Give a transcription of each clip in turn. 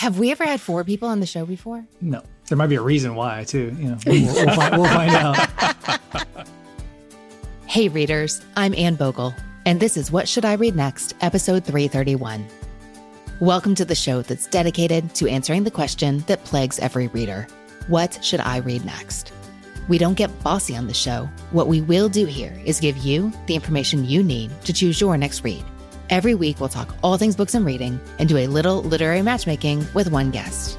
Have we ever had four people on the show before? No. There might be a reason why, too. You know, we'll, we'll, find, we'll find out. hey, readers. I'm Anne Bogel, and this is What Should I Read Next, episode 331. Welcome to the show that's dedicated to answering the question that plagues every reader What should I read next? We don't get bossy on the show. What we will do here is give you the information you need to choose your next read. Every week, we'll talk all things books and reading and do a little literary matchmaking with one guest.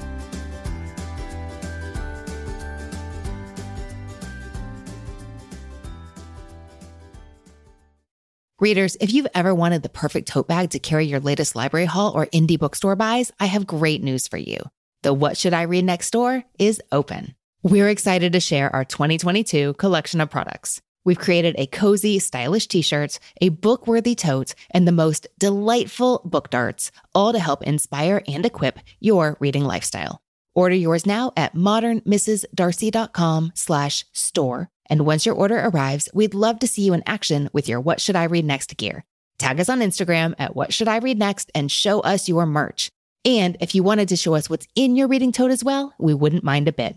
Readers, if you've ever wanted the perfect tote bag to carry your latest library haul or indie bookstore buys, I have great news for you. The What Should I Read Next Door is open. We're excited to share our 2022 collection of products. We've created a cozy, stylish t shirt, a book worthy tote, and the most delightful book darts, all to help inspire and equip your reading lifestyle. Order yours now at modernmrsdarcy.com slash store. And once your order arrives, we'd love to see you in action with your What Should I Read Next gear. Tag us on Instagram at What Should I Read Next and show us your merch. And if you wanted to show us what's in your reading tote as well, we wouldn't mind a bit.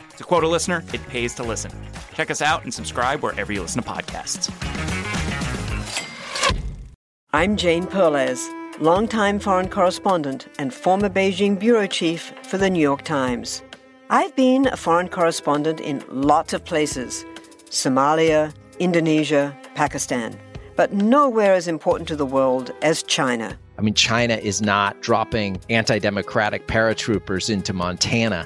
To quote a listener, it pays to listen. Check us out and subscribe wherever you listen to podcasts. I'm Jane Perlez, longtime foreign correspondent and former Beijing bureau chief for the New York Times. I've been a foreign correspondent in lots of places Somalia, Indonesia, Pakistan, but nowhere as important to the world as China. I mean, China is not dropping anti democratic paratroopers into Montana.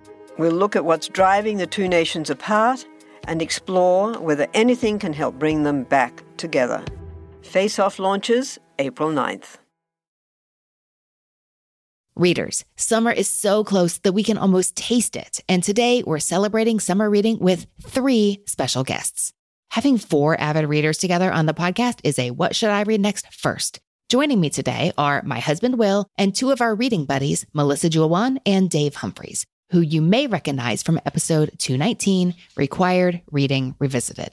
We'll look at what's driving the two nations apart and explore whether anything can help bring them back together. Face Off launches April 9th. Readers, summer is so close that we can almost taste it. And today we're celebrating summer reading with three special guests. Having four avid readers together on the podcast is a What Should I Read Next first. Joining me today are my husband Will and two of our reading buddies, Melissa Joulwan and Dave Humphreys who you may recognize from episode 219 Required Reading Revisited.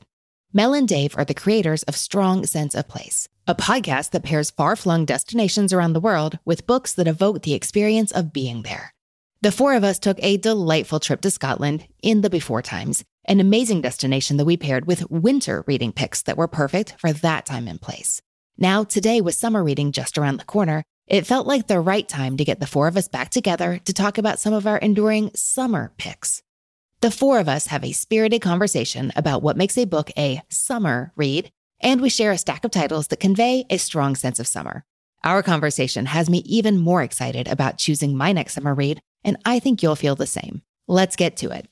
Mel and Dave are the creators of Strong Sense of Place, a podcast that pairs far flung destinations around the world with books that evoke the experience of being there. The four of us took a delightful trip to Scotland in the before times, an amazing destination that we paired with winter reading picks that were perfect for that time and place. Now, today, with summer reading just around the corner, it felt like the right time to get the four of us back together to talk about some of our enduring summer picks. The four of us have a spirited conversation about what makes a book a summer read, and we share a stack of titles that convey a strong sense of summer. Our conversation has me even more excited about choosing my next summer read, and I think you'll feel the same. Let's get to it.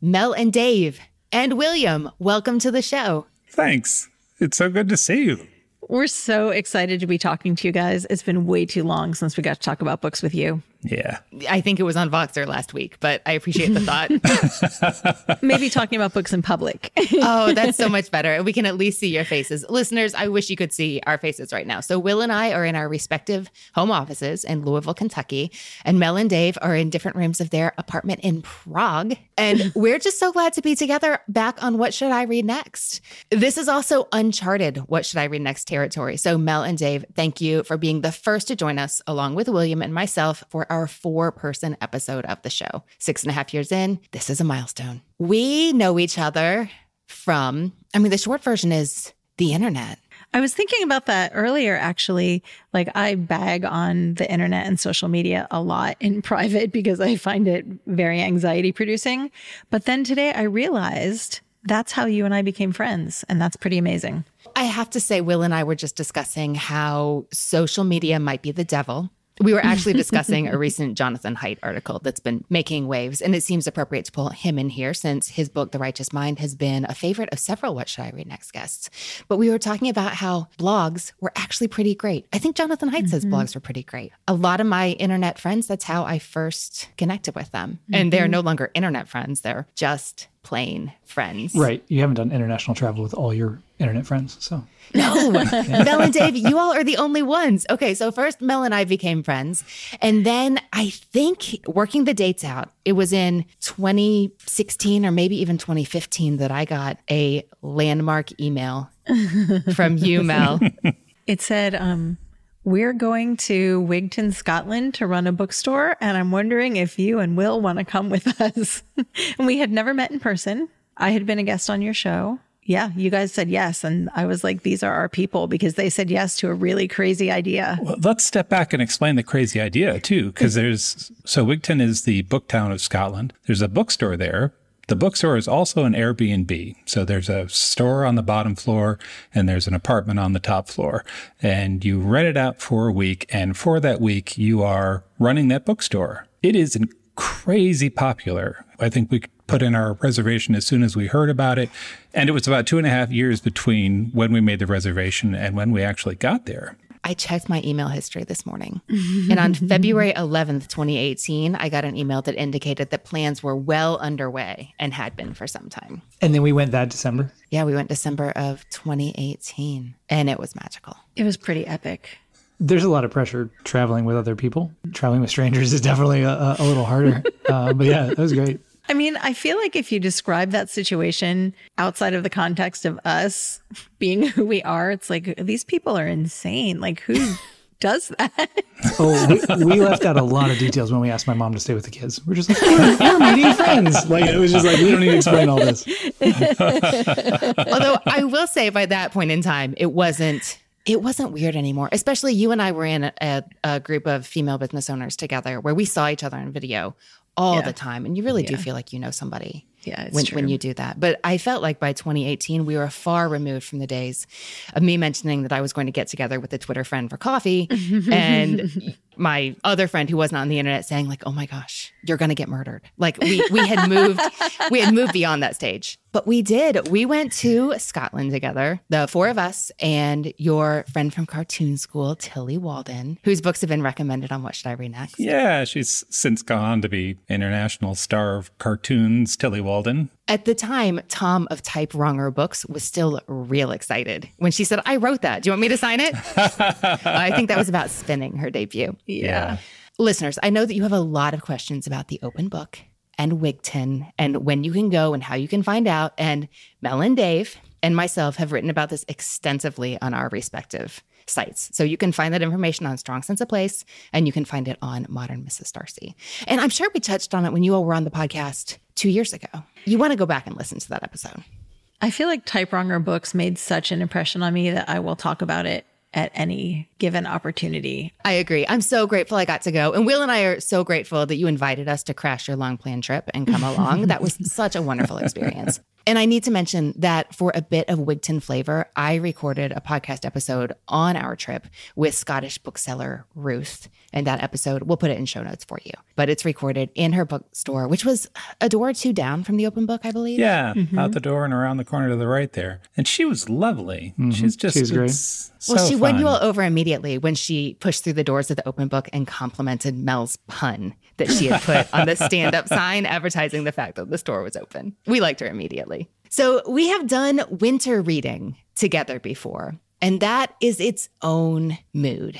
Mel and Dave and William, welcome to the show. Thanks. It's so good to see you. We're so excited to be talking to you guys. It's been way too long since we got to talk about books with you. Yeah. I think it was on Voxer last week, but I appreciate the thought. Maybe talking about books in public. oh, that's so much better. We can at least see your faces. Listeners, I wish you could see our faces right now. So, Will and I are in our respective home offices in Louisville, Kentucky, and Mel and Dave are in different rooms of their apartment in Prague. And we're just so glad to be together back on What Should I Read Next? This is also uncharted What Should I Read Next territory. So, Mel and Dave, thank you for being the first to join us, along with William and myself, for our four person episode of the show. Six and a half years in, this is a milestone. We know each other from, I mean, the short version is the internet. I was thinking about that earlier, actually. Like, I bag on the internet and social media a lot in private because I find it very anxiety producing. But then today I realized that's how you and I became friends. And that's pretty amazing. I have to say, Will and I were just discussing how social media might be the devil we were actually discussing a recent Jonathan Haidt article that's been making waves, and it seems appropriate to pull him in here since his book, The Righteous Mind, has been a favorite of several What Should I Read Next guests. But we were talking about how blogs were actually pretty great. I think Jonathan Haidt mm-hmm. says blogs were pretty great. A lot of my internet friends, that's how I first connected with them. Mm-hmm. And they're no longer internet friends, they're just plain friends. Right. You haven't done international travel with all your internet friends. So no, Mel and Dave, you all are the only ones. Okay, so first Mel and I became friends, and then I think working the dates out, it was in 2016 or maybe even 2015 that I got a landmark email from you, Mel. It said, um, we're going to Wigtown, Scotland to run a bookstore, and I'm wondering if you and Will want to come with us. and we had never met in person. I had been a guest on your show. Yeah, you guys said yes. And I was like, these are our people because they said yes to a really crazy idea. Well, let's step back and explain the crazy idea too, because there's so Wigtown is the book town of Scotland. There's a bookstore there. The bookstore is also an Airbnb. So there's a store on the bottom floor and there's an apartment on the top floor. And you rent it out for a week. And for that week, you are running that bookstore. It is crazy popular. I think we put in our reservation as soon as we heard about it. And it was about two and a half years between when we made the reservation and when we actually got there. I checked my email history this morning. and on February 11th, 2018, I got an email that indicated that plans were well underway and had been for some time. And then we went that December? Yeah, we went December of 2018, and it was magical. It was pretty epic. There's a lot of pressure traveling with other people. Traveling with strangers is definitely a, a little harder. uh, but yeah, that was great. I mean, I feel like if you describe that situation outside of the context of us being who we are, it's like these people are insane. Like, who does that? oh, we, we, left out a lot of details when we asked my mom to stay with the kids. We're just like, we're, we're meeting friends. Like, it was just like, we don't need to explain all this. Although I will say by that point in time, it wasn't it wasn't weird anymore. Especially you and I were in a, a, group of female business owners together where we saw each other in video all yeah. the time. And you really yeah. do feel like you know somebody. Yeah, when, when you do that. But I felt like by 2018, we were far removed from the days of me mentioning that I was going to get together with a Twitter friend for coffee and my other friend who wasn't on the internet saying like, "Oh my gosh, you're going to get murdered." Like we we had moved we had moved beyond that stage. But we did. We went to Scotland together, the four of us and your friend from cartoon school, Tillie Walden, whose books have been recommended on What Should I Read Next? Yeah, she's since gone on to be international star of cartoons, Tillie Walden. At the time, Tom of Typewronger Books was still real excited when she said, I wrote that. Do you want me to sign it? I think that was about spinning her debut. Yeah. yeah. Listeners, I know that you have a lot of questions about the open book and Wigtown and when you can go and how you can find out. And Mel and Dave and myself have written about this extensively on our respective sites. So you can find that information on Strong Sense of Place and you can find it on Modern Mrs. Darcy. And I'm sure we touched on it when you all were on the podcast two years ago. You want to go back and listen to that episode. I feel like Type Wronger books made such an impression on me that I will talk about it at any given opportunity. I agree. I'm so grateful I got to go. And Will and I are so grateful that you invited us to crash your long planned trip and come along. that was such a wonderful experience. And I need to mention that for a bit of Wigtown flavor, I recorded a podcast episode on our trip with Scottish bookseller Ruth. And that episode, we'll put it in show notes for you. But it's recorded in her bookstore, which was a door or two down from the open book, I believe. Yeah, mm-hmm. out the door and around the corner to the right there. And she was lovely. Mm-hmm. She's just She's great. So well, she fun. won you all over immediately when she pushed through the doors of the open book and complimented Mel's pun that she had put on the stand up sign advertising the fact that the store was open. We liked her immediately. So we have done winter reading together before, and that is its own mood.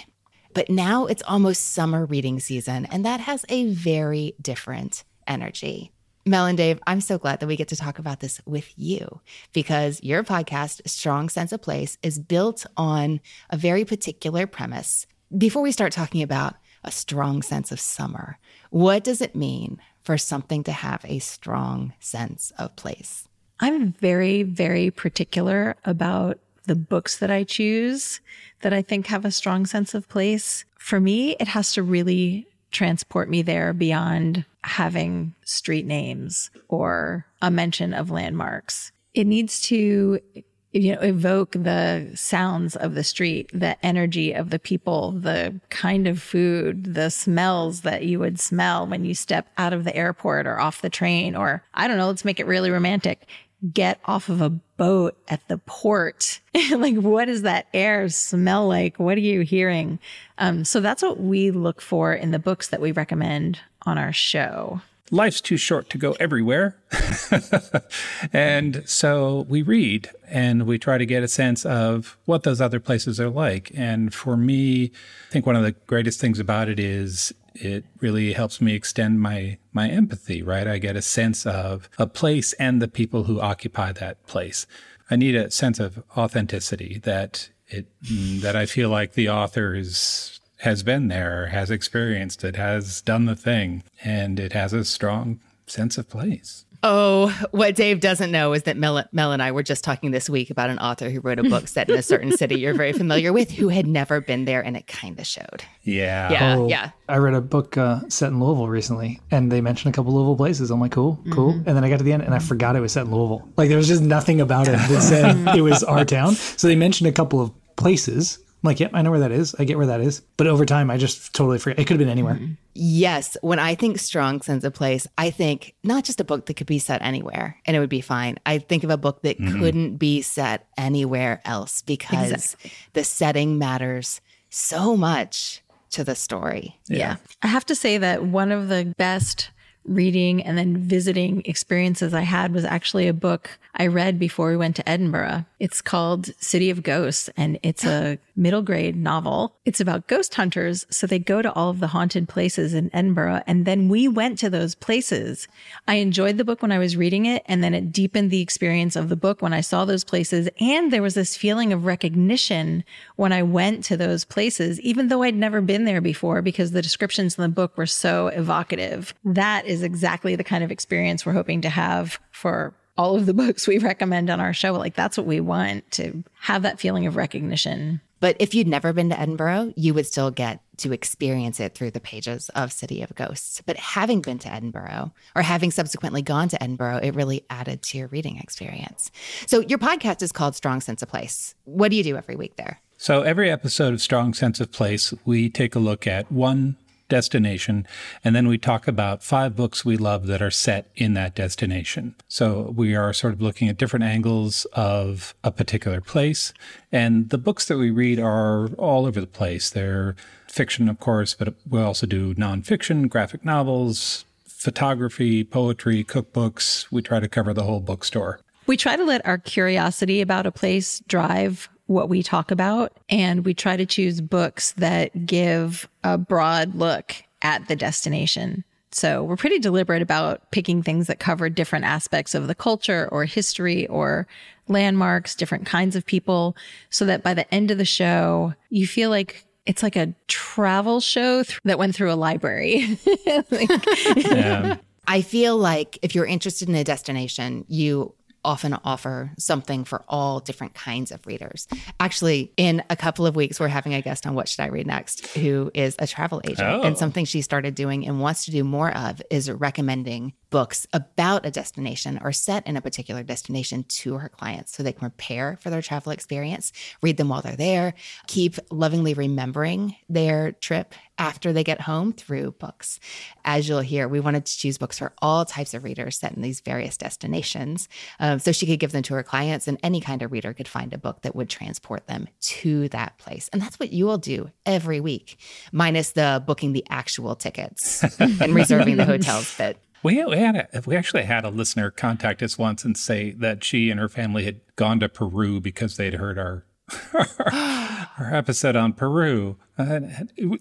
But now it's almost summer reading season, and that has a very different energy. Mel and Dave, I'm so glad that we get to talk about this with you because your podcast, Strong Sense of Place, is built on a very particular premise. Before we start talking about a strong sense of summer, what does it mean for something to have a strong sense of place? I'm very, very particular about the books that I choose that I think have a strong sense of place. For me, it has to really transport me there beyond having street names or a mention of landmarks. It needs to you know evoke the sounds of the street the energy of the people the kind of food the smells that you would smell when you step out of the airport or off the train or i don't know let's make it really romantic get off of a boat at the port. Like what does that air smell like? What are you hearing? Um, so that's what we look for in the books that we recommend on our show life's too short to go everywhere. and so we read and we try to get a sense of what those other places are like. And for me, I think one of the greatest things about it is it really helps me extend my my empathy, right? I get a sense of a place and the people who occupy that place. I need a sense of authenticity that it that I feel like the author is has been there, has experienced it, has done the thing, and it has a strong sense of place. Oh, what Dave doesn't know is that Mel, Mel and I were just talking this week about an author who wrote a book set in a certain city you're very familiar with who had never been there, and it kind of showed. Yeah. Yeah. Oh, yeah. I read a book uh, set in Louisville recently, and they mentioned a couple Louisville places. I'm like, cool, cool. And then I got to the end, and I forgot it was set in Louisville. Like there was just nothing about it that said it was our town. So they mentioned a couple of places. I'm like, yep, I know where that is. I get where that is. But over time, I just totally forget. It could have been anywhere. Yes. When I think strong sense of place, I think not just a book that could be set anywhere and it would be fine. I think of a book that mm-hmm. couldn't be set anywhere else because the setting matters so much to the story. Yeah. I have to say that one of the best reading and then visiting experiences I had was actually a book I read before we went to Edinburgh. It's called City of Ghosts and it's a middle grade novel. It's about ghost hunters. So they go to all of the haunted places in Edinburgh and then we went to those places. I enjoyed the book when I was reading it and then it deepened the experience of the book when I saw those places. And there was this feeling of recognition when I went to those places, even though I'd never been there before because the descriptions in the book were so evocative. That is exactly the kind of experience we're hoping to have for all of the books we recommend on our show. Like that's what we want to have that feeling of recognition. But if you'd never been to Edinburgh, you would still get to experience it through the pages of City of Ghosts. But having been to Edinburgh or having subsequently gone to Edinburgh, it really added to your reading experience. So your podcast is called Strong Sense of Place. What do you do every week there? So every episode of Strong Sense of Place, we take a look at one destination and then we talk about five books we love that are set in that destination. So we are sort of looking at different angles of a particular place and the books that we read are all over the place. They're fiction, of course, but we also do nonfiction, graphic novels, photography, poetry, cookbooks. We try to cover the whole bookstore. We try to let our curiosity about a place drive what we talk about. And we try to choose books that give a broad look at the destination. So we're pretty deliberate about picking things that cover different aspects of the culture or history or landmarks, different kinds of people, so that by the end of the show, you feel like it's like a travel show th- that went through a library. like, Yeah. I feel like if you're interested in a destination, you often offer something for all different kinds of readers. Actually, in a couple of weeks, we're having a guest on What Should I Read Next, who is a travel agent. Oh. And something she started doing and wants to do more of is recommending books about a destination or set in a particular destination to her clients so they can prepare for their travel experience, read them while they're there, keep lovingly remembering their trip after they get home through books. As you'll hear, we wanted to choose books for all types of readers set in these various destinations um, so she could give them to her clients, and any kind of reader could find a book that would transport them to that place. And that's what you will do every week, minus the booking the actual tickets and reserving the hotels bit. We, we had a, we actually had a listener contact us once and say that she and her family had gone to Peru because they'd heard our our episode on Peru. Uh,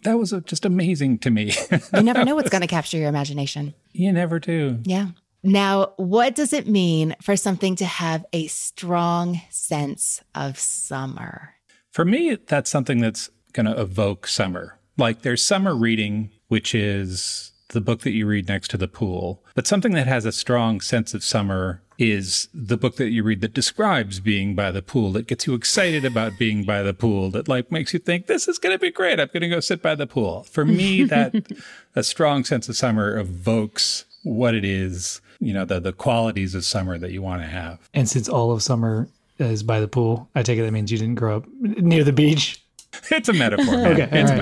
that was just amazing to me. You never know what's going to capture your imagination. you never do. Yeah. Now, what does it mean for something to have a strong sense of summer? For me, that's something that's going to evoke summer. Like there's summer reading, which is the book that you read next to the pool, but something that has a strong sense of summer is the book that you read that describes being by the pool, that gets you excited about being by the pool, that like makes you think this is going to be great. I'm going to go sit by the pool. For me, that a strong sense of summer evokes what it is, you know, the the qualities of summer that you want to have. And since all of summer is by the pool, I take it that means you didn't grow up near the beach. It's a metaphor. Man. Okay, it's all a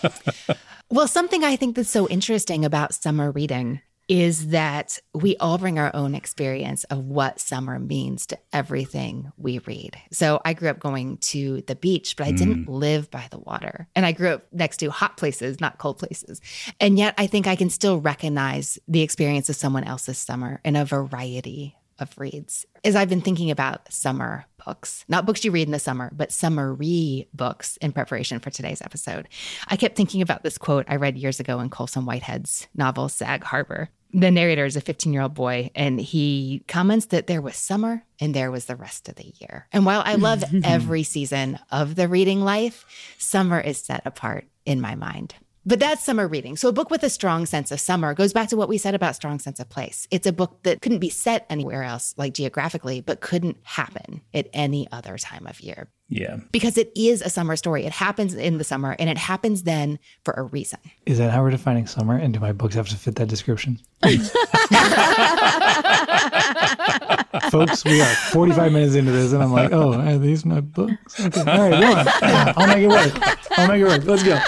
metaphor. Well, something I think that's so interesting about summer reading is that we all bring our own experience of what summer means to everything we read. So I grew up going to the beach, but I didn't mm. live by the water. And I grew up next to hot places, not cold places. And yet I think I can still recognize the experience of someone else's summer in a variety of reads. As I've been thinking about summer books, not books you read in the summer, but summery books in preparation for today's episode, I kept thinking about this quote I read years ago in Colson Whitehead's novel, Sag Harbor. The narrator is a 15 year old boy, and he comments that there was summer and there was the rest of the year. And while I love every season of the reading life, summer is set apart in my mind. But that's summer reading. So a book with a strong sense of summer goes back to what we said about strong sense of place. It's a book that couldn't be set anywhere else, like geographically, but couldn't happen at any other time of year Yeah. because it is a summer story. It happens in the summer and it happens then for a reason. Is that how we're defining summer? And do my books have to fit that description? Folks, we are 45 minutes into this, and I'm like, oh, are these my books? Okay. All right, go on. Yeah, I'll make it work. I'll make it work. Let's go.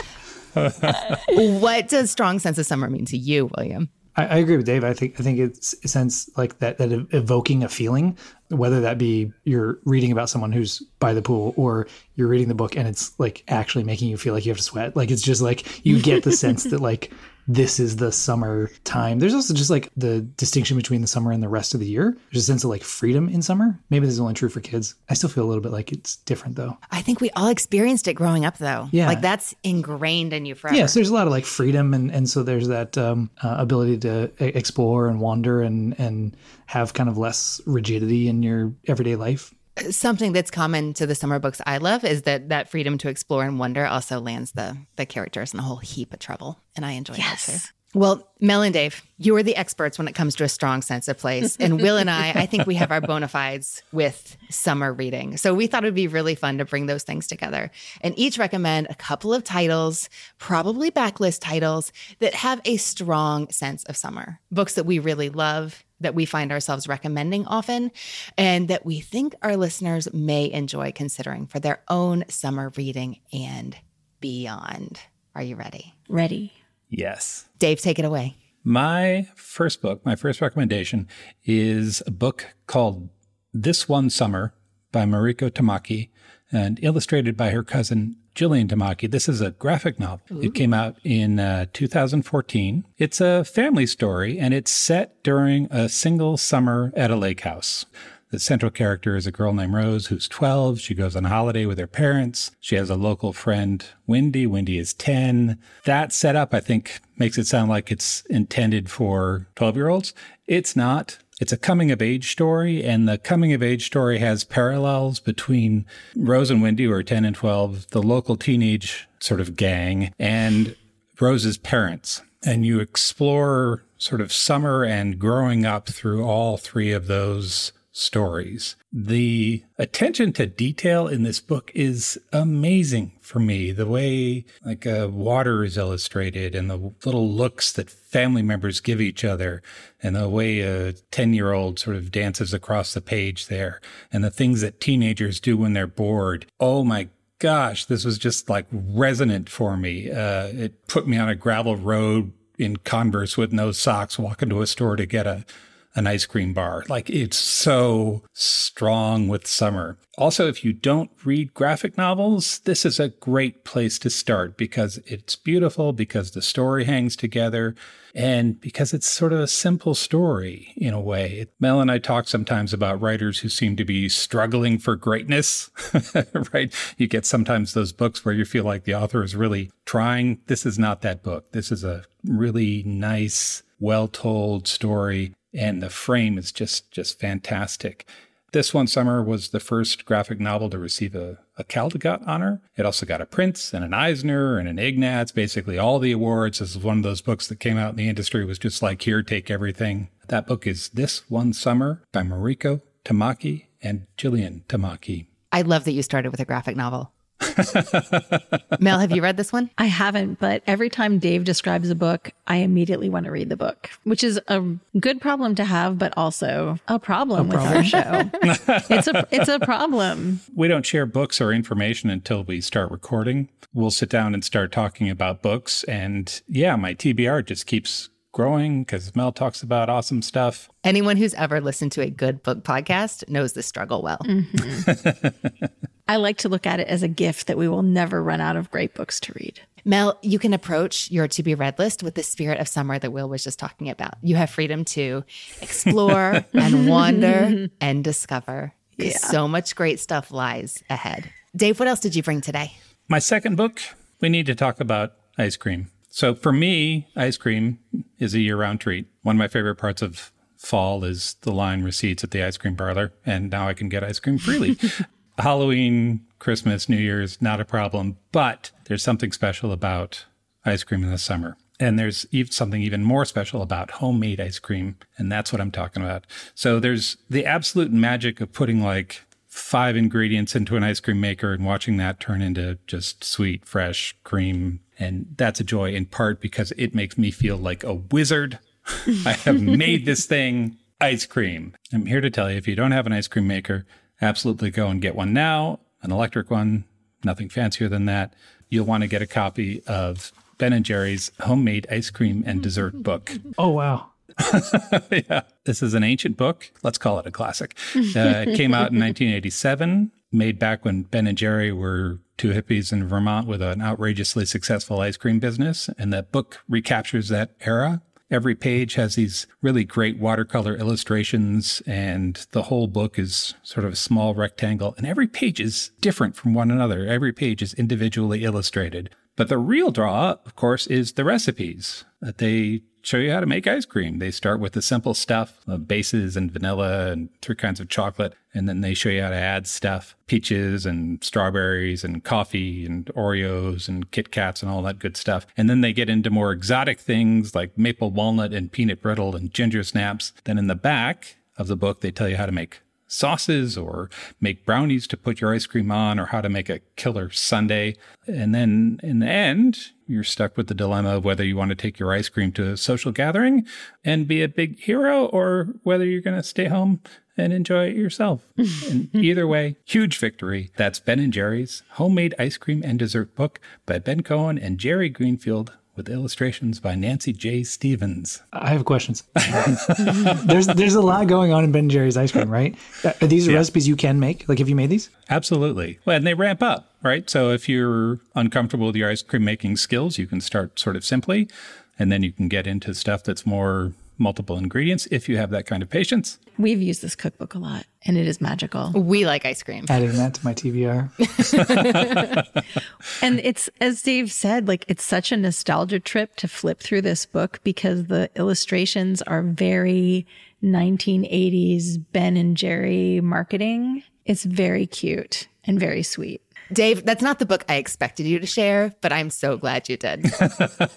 what does strong sense of summer mean to you, William? I, I agree with Dave. I think I think it's a sense like that that evoking a feeling, whether that be you're reading about someone who's by the pool or you're reading the book and it's like actually making you feel like you have to sweat. Like it's just like you get the sense that like this is the summer time. There's also just like the distinction between the summer and the rest of the year. There's a sense of like freedom in summer. Maybe this is only true for kids. I still feel a little bit like it's different though. I think we all experienced it growing up, though. Yeah. Like that's ingrained in you forever. Yes, there's a lot of like freedom, and and so there's that um, uh, ability to explore and wander and and have kind of less rigidity in your everyday life. Something that's common to the summer books I love is that that freedom to explore and wonder also lands the the characters in a whole heap of trouble, and I enjoy that too. Well, Mel and Dave, you are the experts when it comes to a strong sense of place. And Will and I, I think we have our bona fides with summer reading. So we thought it would be really fun to bring those things together and each recommend a couple of titles, probably backlist titles that have a strong sense of summer. Books that we really love, that we find ourselves recommending often, and that we think our listeners may enjoy considering for their own summer reading and beyond. Are you ready? Ready. Yes. Dave, take it away. My first book, my first recommendation is a book called This One Summer by Mariko Tamaki and illustrated by her cousin Jillian Tamaki. This is a graphic novel. It came out in uh, 2014. It's a family story and it's set during a single summer at a lake house. The central character is a girl named Rose who's 12. She goes on holiday with her parents. She has a local friend, Wendy. Wendy is 10. That setup, I think, makes it sound like it's intended for 12 year olds. It's not. It's a coming of age story, and the coming of age story has parallels between Rose and Wendy, who are 10 and 12, the local teenage sort of gang, and Rose's parents. And you explore sort of summer and growing up through all three of those stories. The attention to detail in this book is amazing for me. The way like uh, water is illustrated and the little looks that family members give each other and the way a 10 year old sort of dances across the page there and the things that teenagers do when they're bored. Oh my gosh, this was just like resonant for me. Uh, it put me on a gravel road in Converse with no socks, walking to a store to get a an ice cream bar. Like it's so strong with summer. Also, if you don't read graphic novels, this is a great place to start because it's beautiful, because the story hangs together, and because it's sort of a simple story in a way. Mel and I talk sometimes about writers who seem to be struggling for greatness, right? You get sometimes those books where you feel like the author is really trying. This is not that book. This is a really nice, well told story and the frame is just just fantastic. This one summer was the first graphic novel to receive a, a Caldecott honor. It also got a Printz and an Eisner and an Ignatz, basically all the awards. This is one of those books that came out in the industry was just like, here, take everything. That book is This One Summer by Mariko Tamaki and Jillian Tamaki. I love that you started with a graphic novel. Mel, have you read this one? I haven't, but every time Dave describes a book, I immediately want to read the book, which is a good problem to have, but also a problem, a problem. with our show. it's a it's a problem. We don't share books or information until we start recording. We'll sit down and start talking about books, and yeah, my TBR just keeps growing because Mel talks about awesome stuff. Anyone who's ever listened to a good book podcast knows the struggle well. Mm-hmm. I like to look at it as a gift that we will never run out of great books to read. Mel, you can approach your to be read list with the spirit of summer that Will was just talking about. You have freedom to explore and wander and discover. Yeah. So much great stuff lies ahead. Dave, what else did you bring today? My second book, we need to talk about ice cream. So for me, ice cream is a year round treat. One of my favorite parts of fall is the line receipts at the ice cream parlor, and now I can get ice cream freely. Halloween, Christmas, New Year's, not a problem, but there's something special about ice cream in the summer. And there's something even more special about homemade ice cream. And that's what I'm talking about. So there's the absolute magic of putting like five ingredients into an ice cream maker and watching that turn into just sweet, fresh cream and that's a joy in part because it makes me feel like a wizard. I have made this thing ice cream. I'm here to tell you if you don't have an ice cream maker, absolutely go and get one now, an electric one, nothing fancier than that. You'll want to get a copy of Ben and Jerry's homemade ice cream and dessert book. Oh, wow. yeah. This is an ancient book. Let's call it a classic. Uh, it came out in 1987, made back when Ben and Jerry were two hippies in Vermont with an outrageously successful ice cream business. And that book recaptures that era. Every page has these really great watercolor illustrations, and the whole book is sort of a small rectangle. And every page is different from one another. Every page is individually illustrated. But the real draw, of course, is the recipes that they show you how to make ice cream. They start with the simple stuff, uh, bases and vanilla and three kinds of chocolate. And then they show you how to add stuff, peaches and strawberries and coffee and Oreos and Kit Kats and all that good stuff. And then they get into more exotic things like maple walnut and peanut brittle and ginger snaps. Then in the back of the book, they tell you how to make sauces or make brownies to put your ice cream on or how to make a killer sundae. And then in the end, you're stuck with the dilemma of whether you want to take your ice cream to a social gathering and be a big hero or whether you're going to stay home and enjoy it yourself. and either way, huge victory. That's Ben and Jerry's homemade ice cream and dessert book by Ben Cohen and Jerry Greenfield with illustrations by Nancy J. Stevens. I have questions. there's there's a lot going on in Ben and Jerry's ice cream, right? Are these yeah. recipes you can make? Like, have you made these? Absolutely. Well, and they ramp up, right? So if you're uncomfortable with your ice cream making skills, you can start sort of simply, and then you can get into stuff that's more multiple ingredients if you have that kind of patience. We've used this cookbook a lot and it is magical. We like ice cream. Adding that to my TBR. and it's, as Dave said, like it's such a nostalgia trip to flip through this book because the illustrations are very 1980s Ben and Jerry marketing. It's very cute and very sweet. Dave, that's not the book I expected you to share, but I'm so glad you did.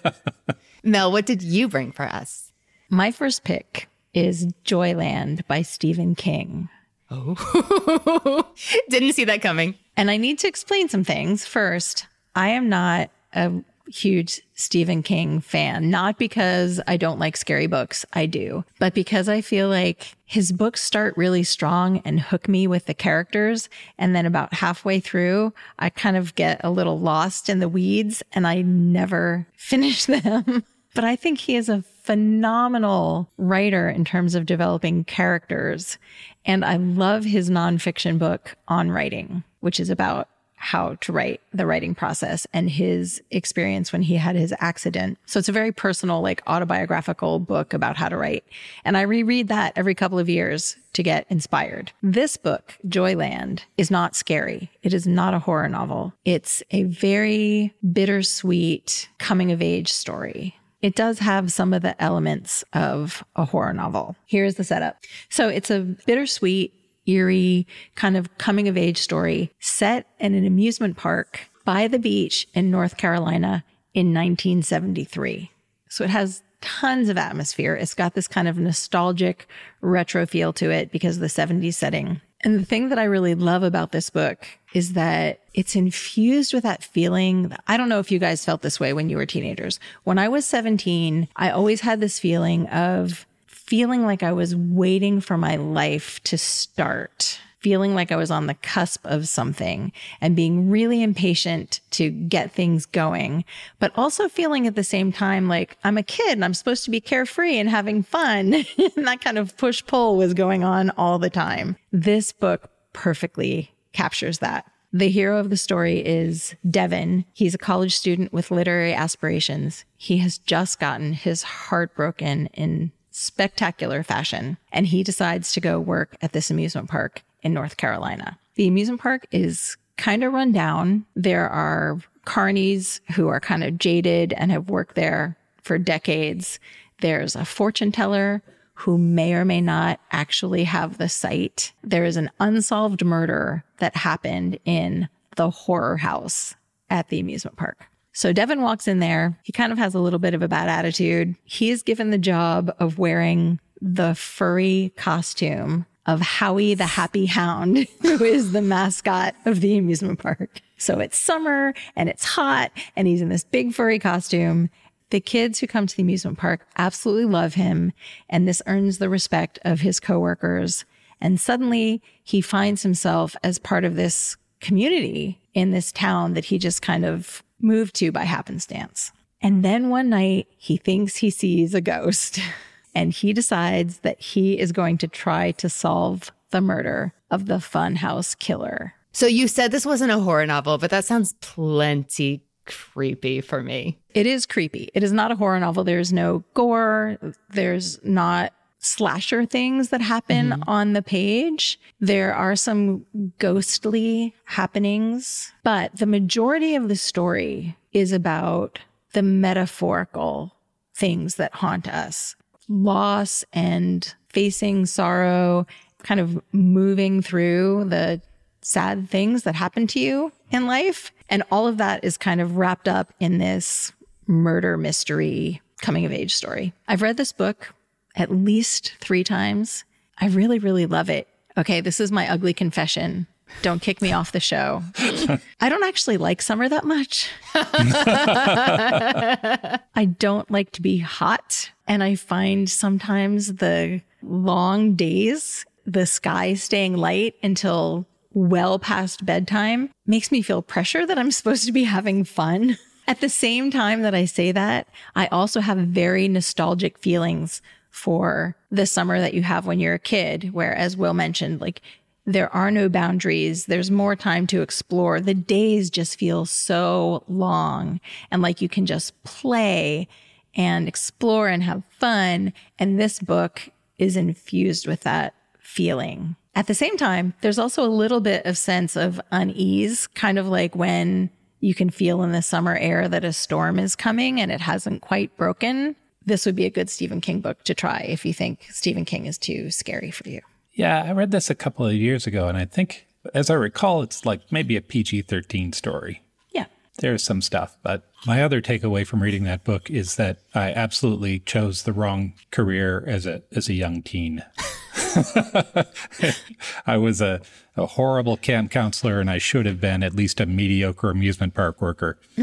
Mel, what did you bring for us? My first pick is Joyland by Stephen King. Oh, didn't see that coming. And I need to explain some things. First, I am not a huge Stephen King fan, not because I don't like scary books, I do, but because I feel like his books start really strong and hook me with the characters. And then about halfway through, I kind of get a little lost in the weeds and I never finish them. But I think he is a phenomenal writer in terms of developing characters. And I love his nonfiction book on writing, which is about how to write the writing process and his experience when he had his accident. So it's a very personal, like autobiographical book about how to write. And I reread that every couple of years to get inspired. This book, Joyland, is not scary. It is not a horror novel. It's a very bittersweet coming of age story it does have some of the elements of a horror novel. Here's the setup. So it's a bittersweet eerie kind of coming of age story set in an amusement park by the beach in North Carolina in 1973. So it has tons of atmosphere. It's got this kind of nostalgic retro feel to it because of the 70s setting. And the thing that I really love about this book is that it's infused with that feeling. I don't know if you guys felt this way when you were teenagers. When I was 17, I always had this feeling of feeling like I was waiting for my life to start feeling like I was on the cusp of something and being really impatient to get things going, but also feeling at the same time like I'm a kid and I'm supposed to be carefree and having fun. and that kind of push pull was going on all the time. This book perfectly captures that. The hero of the story is Devin. He's a college student with literary aspirations. He has just gotten his heart broken in spectacular fashion, and he decides to go work at this amusement park in North Carolina. The amusement park is kind of run down. There are carnies who are kind of jaded and have worked there for decades. There's a fortune teller who may or may not actually have the sight. There is an unsolved murder that happened in the horror house at the amusement park. So Devin walks in there. He kind of has a little bit of a bad attitude. He is given the job of wearing the furry costume of Howie the Happy Hound, who is the mascot of the amusement park. So it's summer and it's hot and he's in this big furry costume. The kids who come to the amusement park absolutely love him and this earns the respect of his coworkers. And suddenly he finds himself as part of this community in this town that he just kind of moved to by happenstance. And then one night he thinks he sees a ghost. and he decides that he is going to try to solve the murder of the funhouse killer. So you said this wasn't a horror novel, but that sounds plenty creepy for me. It is creepy. It is not a horror novel. There's no gore. There's not slasher things that happen mm-hmm. on the page. There are some ghostly happenings, but the majority of the story is about the metaphorical things that haunt us loss and facing sorrow, kind of moving through the sad things that happen to you in life. And all of that is kind of wrapped up in this murder mystery coming of age story. I've read this book at least three times. I really, really love it. Okay, this is my ugly confession. Don't kick me off the show. I don't actually like summer that much. I don't like to be hot. And I find sometimes the long days, the sky staying light until well past bedtime makes me feel pressure that I'm supposed to be having fun. At the same time that I say that, I also have very nostalgic feelings for the summer that you have when you're a kid, where, as Will mentioned, like there are no boundaries. There's more time to explore. The days just feel so long and like you can just play and explore and have fun. And this book is infused with that feeling. At the same time, there's also a little bit of sense of unease, kind of like when you can feel in the summer air that a storm is coming and it hasn't quite broken. This would be a good Stephen King book to try if you think Stephen King is too scary for you. Yeah, I read this a couple of years ago, and I think, as I recall, it's like maybe a PG 13 story. Yeah. There's some stuff, but my other takeaway from reading that book is that I absolutely chose the wrong career as a as a young teen. I was a, a horrible camp counselor, and I should have been at least a mediocre amusement park worker.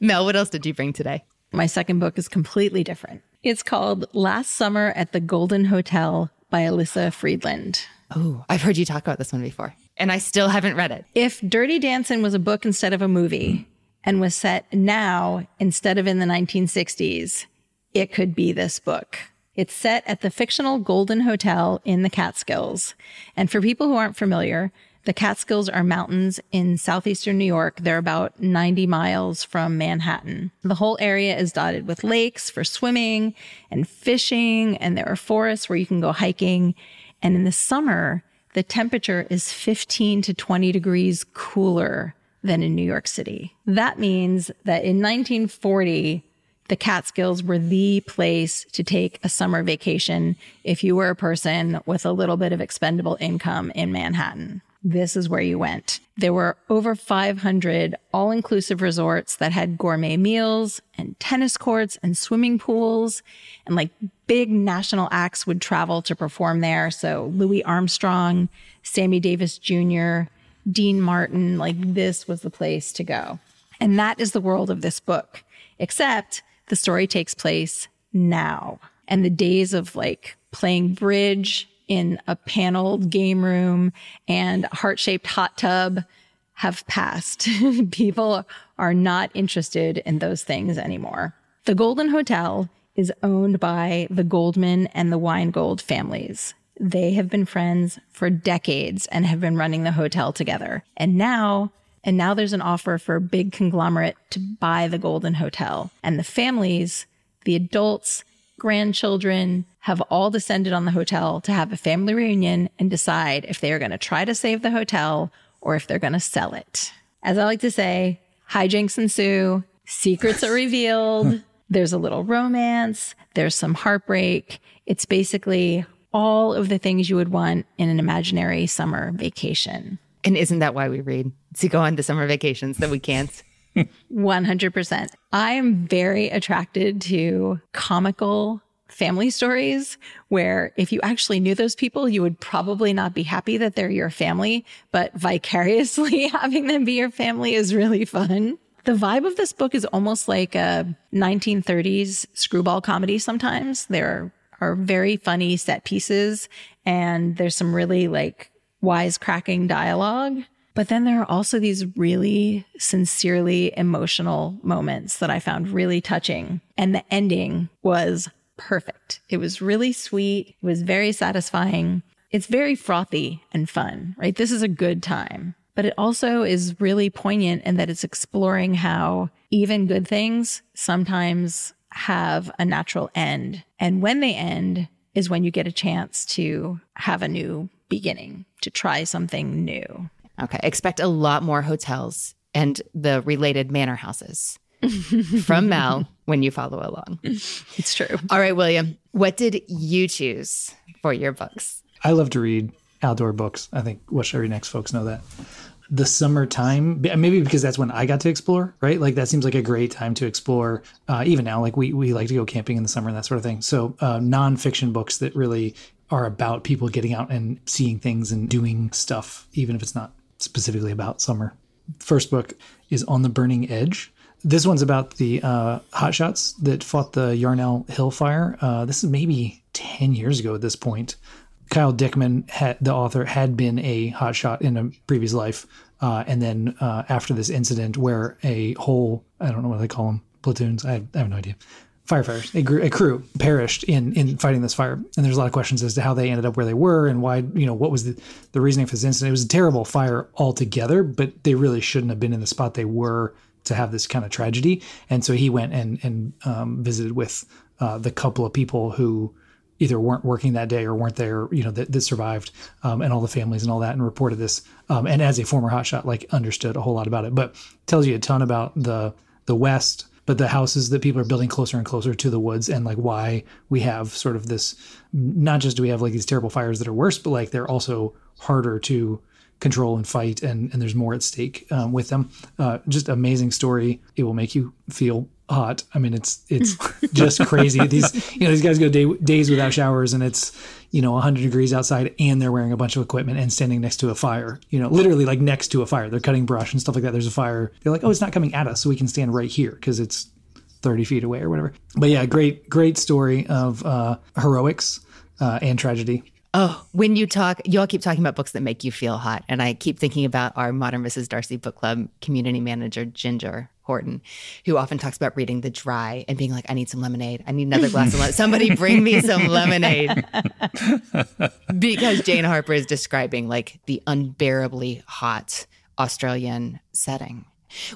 Mel, what else did you bring today? My second book is completely different. It's called Last Summer at the Golden Hotel by Elyssa Friedland. Oh, I've heard you talk about this one before, and I still haven't read it. If Dirty Dancing was a book instead of a movie and was set now instead of in the 1960s, it could be this book. It's set at the fictional Golden Hotel in the Catskills. And for people who aren't familiar, the Catskills are mountains in southeastern New York. They're about 90 miles from Manhattan. The whole area is dotted with lakes for swimming and fishing, and there are forests where you can go hiking. And in the summer, the temperature is 15 to 20 degrees cooler than in New York City. That means that in 1940, the Catskills were the place to take a summer vacation if you were a person with a little bit of expendable income in Manhattan. This is where you went. There were over 500 all inclusive resorts that had gourmet meals and tennis courts and swimming pools. And like big national acts would travel to perform there. So Louis Armstrong, Sammy Davis Jr., Dean Martin, like this was the place to go. And that is the world of this book, except the story takes place now. And the days of like playing bridge in a paneled game room and heart shaped hot tub have passed. People are not interested in those things anymore. The Golden Hotel is owned by the Goldman and the Weingold families. They have been friends for decades and have been running the hotel together. And now and now there's an offer for a big conglomerate to buy the Golden Hotel. And the families, the adults, grandchildren have all descended on the hotel to have a family reunion and decide if they are going to try to save the hotel or if they're going to sell it. As I like to say, hijinks ensue, secrets are revealed, there's a little romance, there's some heartbreak. It's basically all of the things you would want in an imaginary summer vacation. And isn't that why we read? To go on the summer vacations that we can't. 100%. I am very attracted to comical family stories where if you actually knew those people, you would probably not be happy that they're your family, but vicariously having them be your family is really fun. The vibe of this book is almost like a 1930s screwball comedy sometimes. There are very funny set pieces and there's some really like wisecracking dialogue. But then there are also these really sincerely emotional moments that I found really touching. And the ending was perfect. It was really sweet. It was very satisfying. It's very frothy and fun, right? This is a good time. But it also is really poignant in that it's exploring how even good things sometimes have a natural end. And when they end is when you get a chance to have a new beginning, to try something new. Okay. Expect a lot more hotels and the related manor houses from Mel when you follow along. It's true. All right, William, what did you choose for your books? I love to read outdoor books. I think What Should I Read Next folks know that. The summertime, maybe because that's when I got to explore, right? Like that seems like a great time to explore. Uh, even now, like we we like to go camping in the summer and that sort of thing. So uh, nonfiction books that really are about people getting out and seeing things and doing stuff, even if it's not specifically about summer. First book is On the Burning Edge. This one's about the uh, hotshots that fought the Yarnell Hill fire. Uh, this is maybe 10 years ago at this point. Kyle Dickman, had, the author, had been a hotshot in a previous life. Uh, and then uh, after this incident, where a whole, I don't know what they call them, platoons, I, I have no idea, firefighters, a, a, crew perished in in fighting this fire. And there's a lot of questions as to how they ended up where they were and why, you know, what was the, the reasoning for this incident. It was a terrible fire altogether, but they really shouldn't have been in the spot they were to have this kind of tragedy. And so he went and and um, visited with uh, the couple of people who either weren't working that day or weren't there, you know, that, that survived, um, and all the families and all that, and reported this. Um, and as a former hotshot, like understood a whole lot about it, but tells you a ton about the the West but the houses that people are building closer and closer to the woods and like why we have sort of this not just do we have like these terrible fires that are worse but like they're also harder to control and fight and, and there's more at stake um, with them. Uh, just amazing story. It will make you feel hot. I mean it's it's just crazy. These you know these guys go day, days without showers and it's you know 100 degrees outside and they're wearing a bunch of equipment and standing next to a fire you know literally like next to a fire. They're cutting brush and stuff like that. There's a fire. They're like oh it's not coming at us so we can stand right here because it's 30 feet away or whatever. But yeah great great story of uh, heroics uh, and tragedy. Oh, when you talk, you all keep talking about books that make you feel hot. And I keep thinking about our Modern Mrs. Darcy book club community manager, Ginger Horton, who often talks about reading The Dry and being like, I need some lemonade. I need another glass of lemonade. Somebody bring me some lemonade. because Jane Harper is describing like the unbearably hot Australian setting.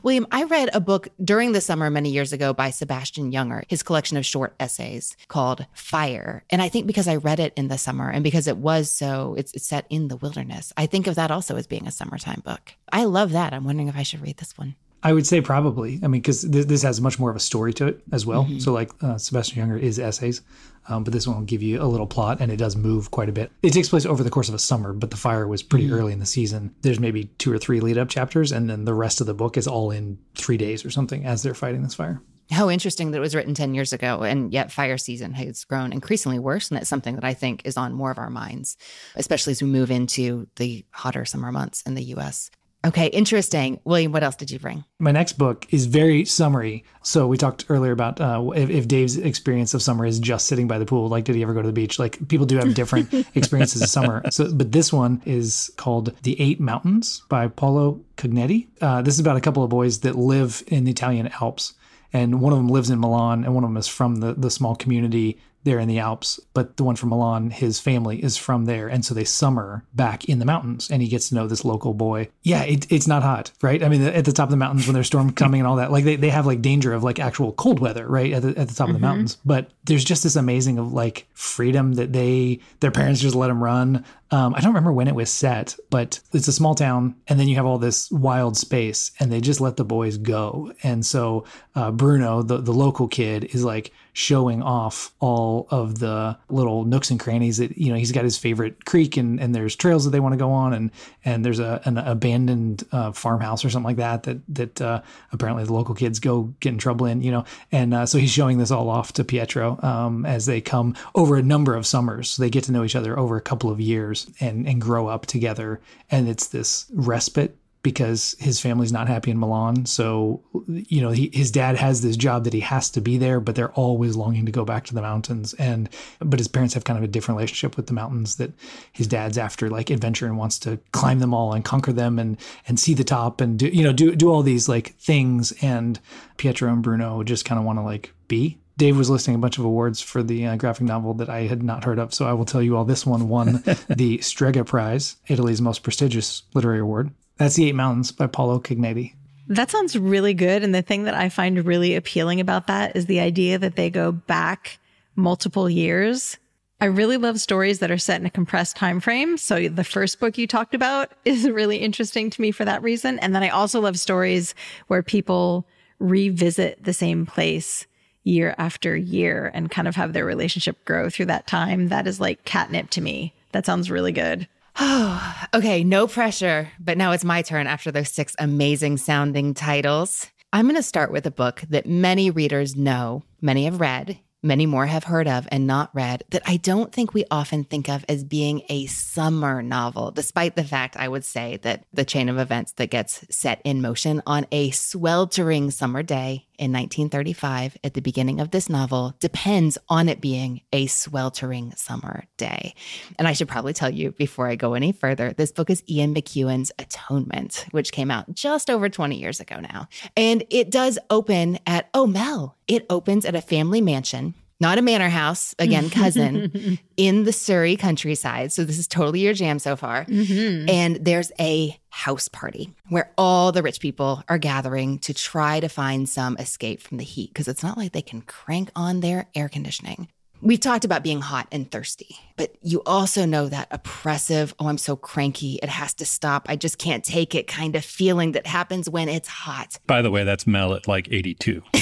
William, I read a book during the summer many years ago by Sebastian Junger, his collection of short essays called Fire. And I think because I read it in the summer and because it was so, it's, it's set in the wilderness, I think of that also as being a summertime book. I love that. I'm wondering if I should read this one. I would say probably. I mean, because th- this has much more of a story to it as well. So, like uh, Sebastian Junger is essays, um, but this one will give you a little plot and it does move quite a bit. It takes place over the course of a summer, but the fire was pretty early in the season. There's maybe two or three lead up chapters, and then the rest of the book is all in three days or something as they're fighting this fire. How interesting that it was written 10 years ago, and yet fire season has grown increasingly worse. And it's something that I think is on more of our minds, especially as we move into the hotter summer months in the US. Okay, interesting. William, what else did you bring? My next book is very summery. So we talked earlier about uh, if, if Dave's experience of summer is just sitting by the pool. Like, did he ever go to the beach? Like, people do have different experiences of summer. So, but this one is called "The Eight Mountains" by Paolo Cognetti. Uh, this is about a couple of boys that live in the Italian Alps, and one of them lives in Milan, and one of them is from the the small community there in the Alps. But the one from Milan, his family is from there, and so they summer back in the mountains, and he gets to know this local boy. Yeah, it, it's not hot, right? I mean, at the top of the mountains when there's storm coming and all that, like they, they have like danger of like actual cold weather, right? At the, at the top of the mm-hmm. mountains, but there's just this amazing of like freedom that they their parents just let them run. Um, I don't remember when it was set, but it's a small town, and then you have all this wild space, and they just let the boys go. And so uh, Bruno, the the local kid, is like showing off all of the little nooks and crannies that you know he's got his favorite creek and and there's trails that they want to go on and and there's a an abandoned uh, farmhouse or something like that that that uh, apparently the local kids go get in trouble in you know? And uh, so he's showing this all off to Pietro um, as they come over a number of summers. So they get to know each other over a couple of years and and grow up together and it's this respite because his family's not happy in Milan. So, you know, he, his dad has this job that he has to be there, but they're always longing to go back to the mountains. And, but his parents have kind of a different relationship with the mountains that his dad's after like adventure and wants to climb them all and conquer them and, and see the top and do, you know, do, do all these like things. And Pietro and Bruno just kind of want to like be Dave was listing a bunch of awards for the uh, graphic novel that I had not heard of, so I will tell you all. This one won the Strega Prize, Italy's most prestigious literary award. That's The Eight Mountains by Paolo Cognetti. That sounds really good. And the thing that I find really appealing about that is the idea that they go back multiple years. I really love stories that are set in a compressed time frame. So the first book you talked about is really interesting to me for that reason. And then I also love stories where people revisit the same place year after year and kind of have their relationship grow through that time. That is like catnip to me. That sounds really good. Oh, okay, no pressure. But now it's my turn after those six amazing sounding titles. I'm going to start with a book that many readers know, many have read, many more have heard of and not read, that I don't think we often think of as being a summer novel, despite the fact I would say that the chain of events that gets set in motion on a sweltering summer day in 1935 at the beginning of this novel depends on it being a sweltering summer day. And I should probably tell you before I go any further, this book is Ian McEwan's Atonement, which came out just over 20 years ago now. And it does open at, oh, Mel, it opens at a family mansion not a manor house, again, cousin, in the Surrey countryside. So this is totally your jam so far. Mm-hmm. And there's a house party where all the rich people are gathering to try to find some escape from the heat because it's not like they can crank on their air conditioning. We've talked about being hot and thirsty, but you also know that oppressive, oh, I'm so cranky, it has to stop, I just can't take it kind of feeling that happens when it's hot. By the way, that's Mel at like 82.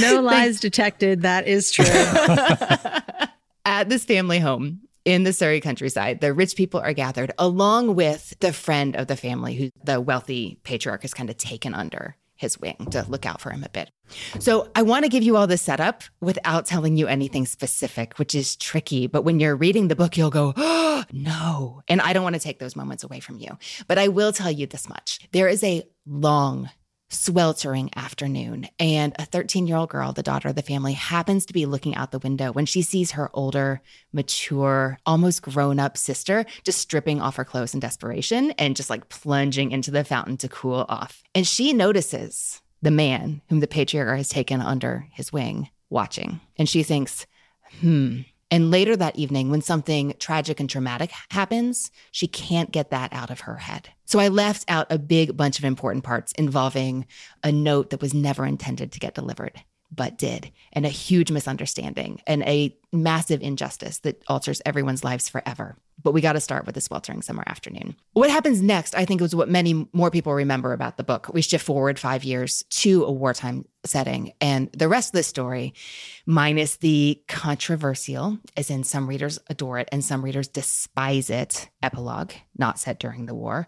No lies detected. That is true. At this family home in the Surrey countryside, the rich people are gathered along with the friend of the family who the wealthy patriarch has kind of taken under his wing to look out for him a bit. So I want to give you all this setup without telling you anything specific, which is tricky. But when you're reading the book, you'll go, oh, no. And I don't want to take those moments away from you. But I will tell you this much there is a long sweltering afternoon, and a 13 year old girl, the daughter of the family, happens to be looking out the window when she sees her older, mature, almost grown up sister just stripping off her clothes in desperation and just like plunging into the fountain to cool off. And she notices the man whom the patriarch has taken under his wing watching. And she thinks, hmm, and later that evening, when something tragic and traumatic happens, she can't get that out of her head. So I left out a big bunch of important parts involving a note that was never intended to get delivered, but did, and a huge misunderstanding and a massive injustice that alters everyone's lives forever. But we got to start with the sweltering summer afternoon. What happens next, I think, is what many more people remember about the book. We shift forward five years to a wartime setting. And the rest of the story, minus the controversial, as in some readers adore it and some readers despise it, epilogue, not set during the war.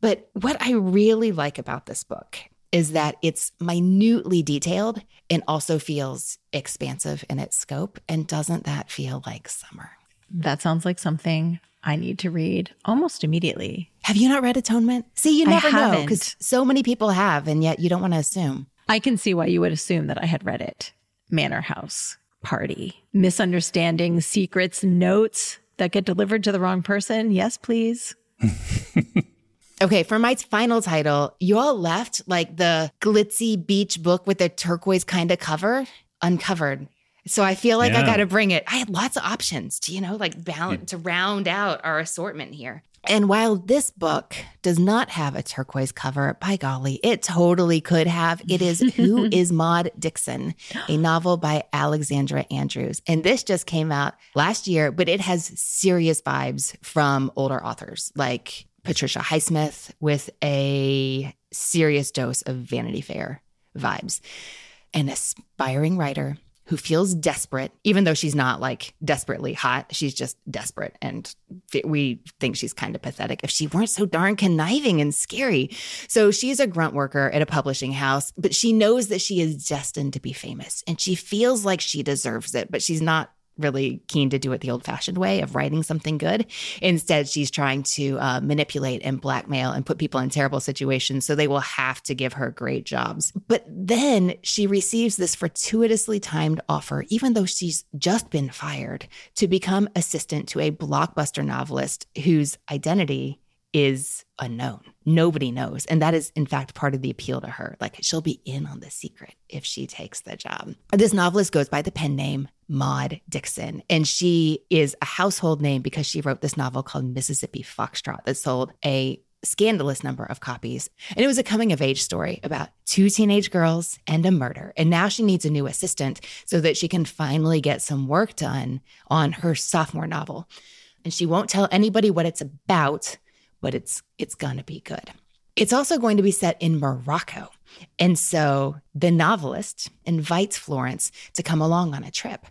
But what I really like about this book is that it's minutely detailed and also feels expansive in its scope. And doesn't that feel like summer? That sounds like something I need to read almost immediately. Have you not read Atonement? See, you never know because so many people have, and yet you don't want to assume. I can see why you would assume that I had read it. Manor House Party. Misunderstandings, secrets, notes that get delivered to the wrong person. Yes, please. Okay, for my final title, you all left like the glitzy beach book with the turquoise kind of cover uncovered. So I feel like I got to bring it. I had lots of options to, you know, like balance hmm. to round out our assortment here. And while this book does not have a turquoise cover, by golly, it totally could have. It is Who is Maud Dixon, a novel by Alexandra Andrews. And this just came out last year, but it has serious vibes from older authors like Patricia Highsmith with a serious dose of Vanity Fair vibes. An aspiring writer who feels desperate, even though she's not like desperately hot. She's just desperate. And we think she's kind of pathetic if she weren't so darn conniving and scary. So she's a grunt worker at a publishing house, but she knows that she is destined to be famous and she feels like she deserves it, but she's not really keen to do it the old fashioned way of writing something good. Instead, she's trying to uh, manipulate and blackmail and put people in terrible situations so they will have to give her great jobs. But then she receives this fortuitously timed offer, even though she's just been fired, to become assistant to a blockbuster novelist whose identity is unknown. Nobody knows. And that is, in fact, part of the appeal to her. Like, she'll be in on the secret if she takes the job. This novelist goes by the pen name Maud Dixon, and she is a household name because she wrote this novel called Mississippi Foxtrot that sold a scandalous number of copies. And it was a coming of age story about two teenage girls and a murder. And now she needs a new assistant so that she can finally get some work done on her sophomore novel. And she won't tell anybody what it's about, but it's it's going to be good. It's also going to be set in Morocco. And so the novelist invites Florence to come along on a trip.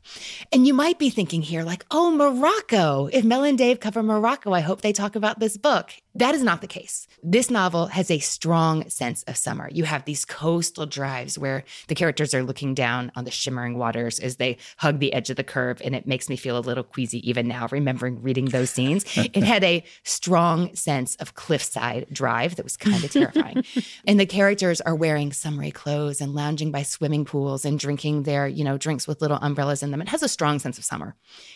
And you might be thinking here, like, oh, Morocco. If Mel and Dave cover Morocco, I hope they talk about this book. That is not the case. This novel has a strong sense of summer. You have these coastal drives where the characters are looking down on the shimmering waters as they hug the edge of the curve. And it makes me feel a little queasy even now, remembering reading those scenes. it had a strong sense of cliffside drive that was kind of terrifying. and the characters are wearing summery clothes and lounging by swimming pools and drinking their, you know, drinks with little umbrellas in them. It has a strong sense of summer.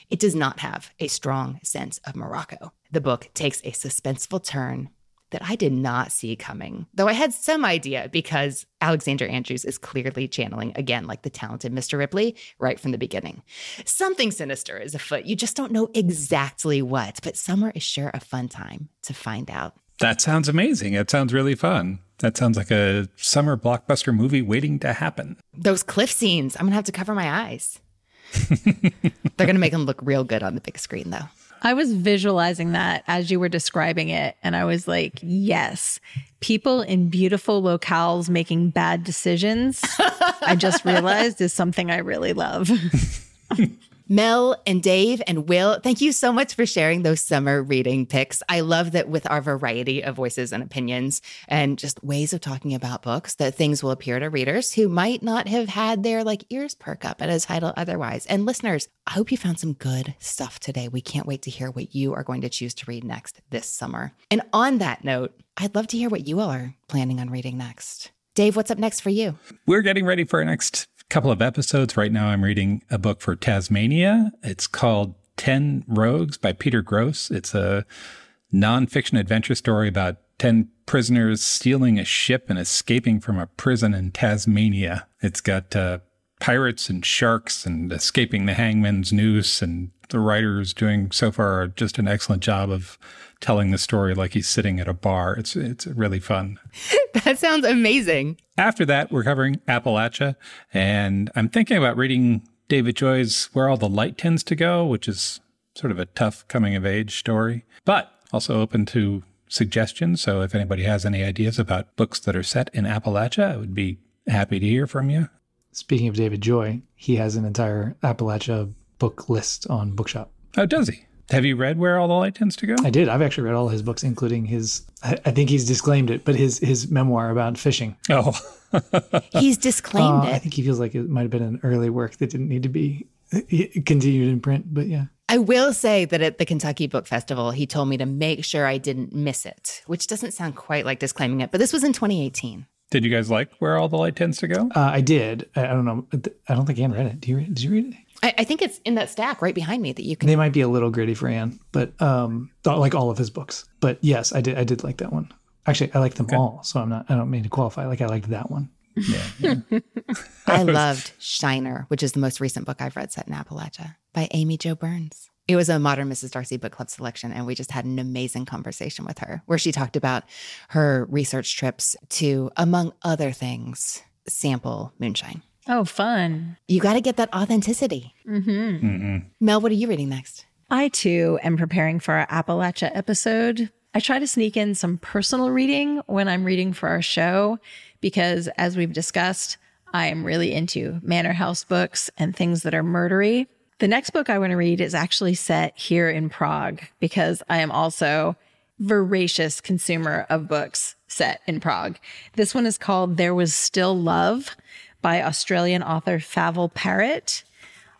It does not have a strong sense of Morocco. The book takes a suspenseful turn that I did not see coming, though I had some idea because Alexandra Andrews is clearly channeling, again, like the talented Mr. Ripley, right from the beginning. Something sinister is afoot. You just don't know exactly what, but summer is sure a fun time to find out. That sounds amazing. It sounds really fun. That sounds like a summer blockbuster movie waiting to happen. Those cliff scenes, I'm gonna have to cover my eyes. They're gonna make them look real good on the big screen, though. I was visualizing that as you were describing it. And I was like, yes, people in beautiful locales making bad decisions, I just realized is something I really love. Mel and Dave and Will, thank you so much for sharing those summer reading picks. I love that with our variety of voices and opinions and just ways of talking about books, that things will appear to readers who might not have had their like ears perk up at a title otherwise. And listeners, I hope you found some good stuff today. We can't wait to hear what you are going to choose to read next this summer. And on that note, I'd love to hear what you all are planning on reading next. Dave, what's up next for you? We're getting ready for our next couple of episodes. Right now, I'm reading a book for Tasmania. It's called 10 Rogues by Peter Grose. It's a nonfiction adventure story about 10 prisoners stealing a ship and escaping from a prison in Tasmania. It's got uh, pirates and sharks and escaping the hangman's noose. And the writer is doing so far just an excellent job of telling the story like he's sitting at a bar. It's, it's really fun. That sounds amazing. After that, we're covering Appalachia, and I'm thinking about reading David Joy's Where All the Light Tends to Go, which is sort of a tough coming of age story, but also open to suggestions. So if anybody has any ideas about books that are set in Appalachia, I would be happy to hear from you. Speaking of David Joy, he has an entire Appalachia book list on Bookshop. Oh, does he? Have you read Where All the Light Tends to Go? I did. I've actually read all his books, including his. I I think he's disclaimed it, but his his memoir about fishing. Oh, He's disclaimed Uh, I think he feels like it might have been an early work that didn't need to be uh, continued in print. But yeah, I will say that at the Kentucky Book Festival, he told me to make sure I didn't miss it, which doesn't sound quite like disclaiming it, but this was in 2018. did you guys like Where All the Light Tends to Go? uh, I did. I, I don't know. I don't think Anne read it. Do you read? Did you read it? I, I think it's in that stack right behind me that you can. They might be a little gritty for Anne, but um, like all of his books. But yes, I did. I did like that one. Actually, I like them all, so I'm not. I don't mean to qualify. Like I liked that one. I loved Shiner, which is the most recent book I've read set in Appalachia by Amy Jo Burns. It was a modern Mrs. Darcy book club selection, and we just had an amazing conversation with her where she talked about her research trips to, among other things, sample moonshine. Oh, fun. You got to get that authenticity. Mm-hmm. Mm-hmm. Mel, what are you reading next? I too am preparing for our Appalachia episode. I try to sneak in some personal reading when I'm reading for our show because, as we've discussed, I am really into Manor House books and things that are murdery. The next book I want to read is actually set here in Prague because I am also voracious consumer of books set in Prague. This one is called There Was Still Love by Australian author Favel Parrett.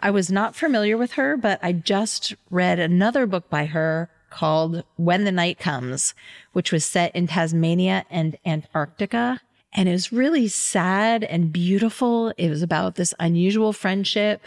I was not familiar with her, but I just read another book by her called When the Night Comes, which was set in Tasmania and Antarctica. And it was really sad and beautiful. It was about this unusual friendship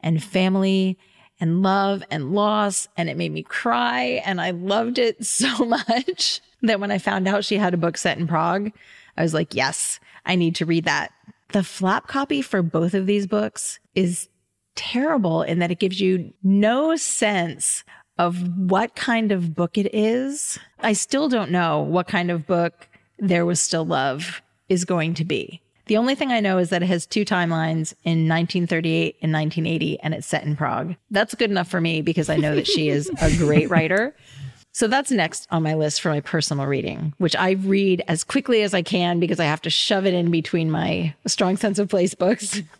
and family and love and loss. And it made me cry. And I loved it so much that when I found out she had a book set in Prague, I was like, yes, I need to read that. The flap copy for both of these books is terrible in that it gives you no sense of what kind of book it is. I still don't know what kind of book There Was Still Love is going to be. The only thing I know is that it has two timelines in 1938 and 1980, and it's set in Prague. That's good enough for me because I know that she is a great writer. So that's next on my list for my personal reading, which I read as quickly as I can because I have to shove it in between my strong sense of place books.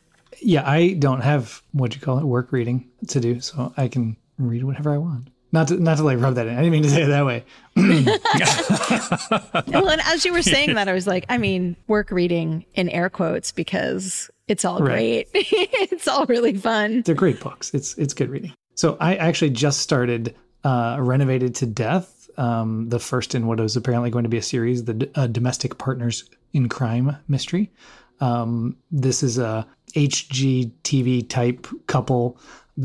Yeah, I don't have what you call it work reading to do, so I can read whatever I want. Not to not to like rub that in. I didn't mean to say it that way. well, and as you were saying that, I was like, I mean, work reading in air quotes because it's all Right. great. it's all really fun. They're great books. It's it's good reading. So I actually just started uh, Renovated to Death, um, the first in what is apparently going to be a series, the uh, Domestic Partners in Crime mystery. Um, this is a HGTV type couple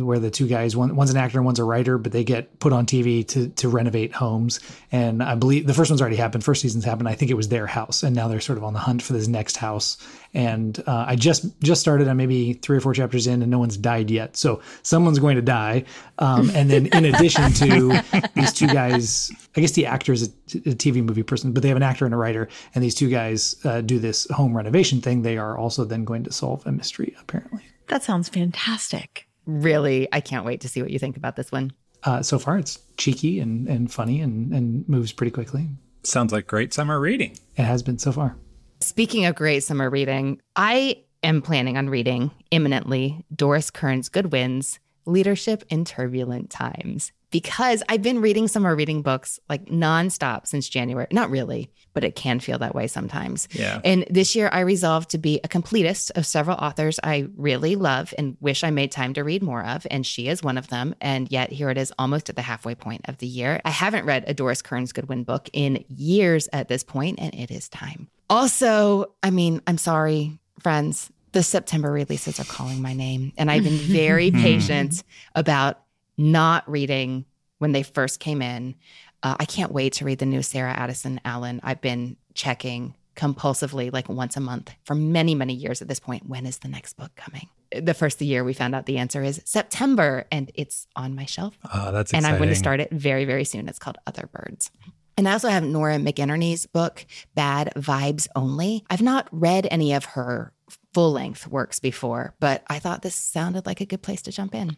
where the two guys, one, one's an actor and one's a writer, but they get put on TV to to renovate homes. And I believe the first one's already happened. First season's happened. I think it was their house, and now they're sort of on the hunt for this next house. And uh, I just just started. I'm maybe three or four chapters in, and no one's died yet. So someone's going to die. Um, and then in addition to these two guys, I guess the actor is a, a TV movie person, but they have an actor and a writer, and these two guys uh, do this home renovation thing. They are also then going to solve a mystery, apparently. That sounds fantastic. Really, I can't wait to see what you think about this one. Uh, so far, it's cheeky and, and funny and, and moves pretty quickly. Sounds like great summer reading. It has been so far. Speaking of great summer reading, I am planning on reading imminently Doris Kearns Goodwin's Leadership in Turbulent Times because I've been reading summer reading books like nonstop since January. Not really, but it can feel that way sometimes. Yeah. And this year I resolved to be a completist of several authors I really love and wish I made time to read more of. And she is one of them. And yet here it is almost at the halfway point of the year. I haven't read a Doris Kearns Goodwin book in years at this point, and it is time. Also, I mean, I'm sorry, friends. The September releases are calling my name. And I've been very hmm. patient about not reading when they first came in. Uh, I can't wait to read the new Sarah Addison Allen. I've been checking compulsively, like once a month for many, many years at this point. When is the next book coming? The first the year, we found out the answer is September, and it's on my shelf. Oh, that's and. I'm going to start it very, very soon. It's called Other Birds. And I also have Nora McInerney's book, Bad Vibes Only. I've not read any of her full length works before, but I thought this sounded like a good place to jump in.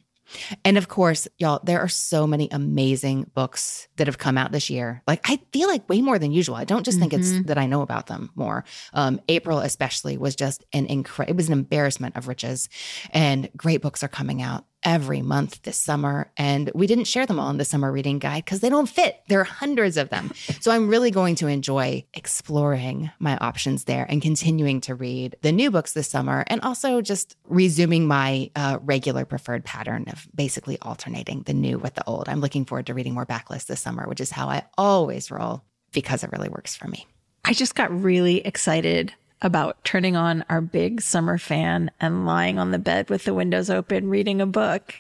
And of course, y'all, there are so many amazing books that have come out this year. Like, I feel like way more than usual. I don't just think Mm-hmm. it's that I know about them more. Um, April, especially, was just an incredible, it was an embarrassment of riches. And great books are coming out every month this summer. And we didn't share them all in the summer reading guide because they don't fit. There are hundreds of them. so I'm really going to enjoy exploring my options there and continuing to read the new books this summer and also just resuming my uh, regular preferred pattern of basically alternating the new with the old. I'm looking forward to reading more backlist this summer, which is how I always roll because it really works for me. I just got really excited about turning on our big summer fan and lying on the bed with the windows open reading a book.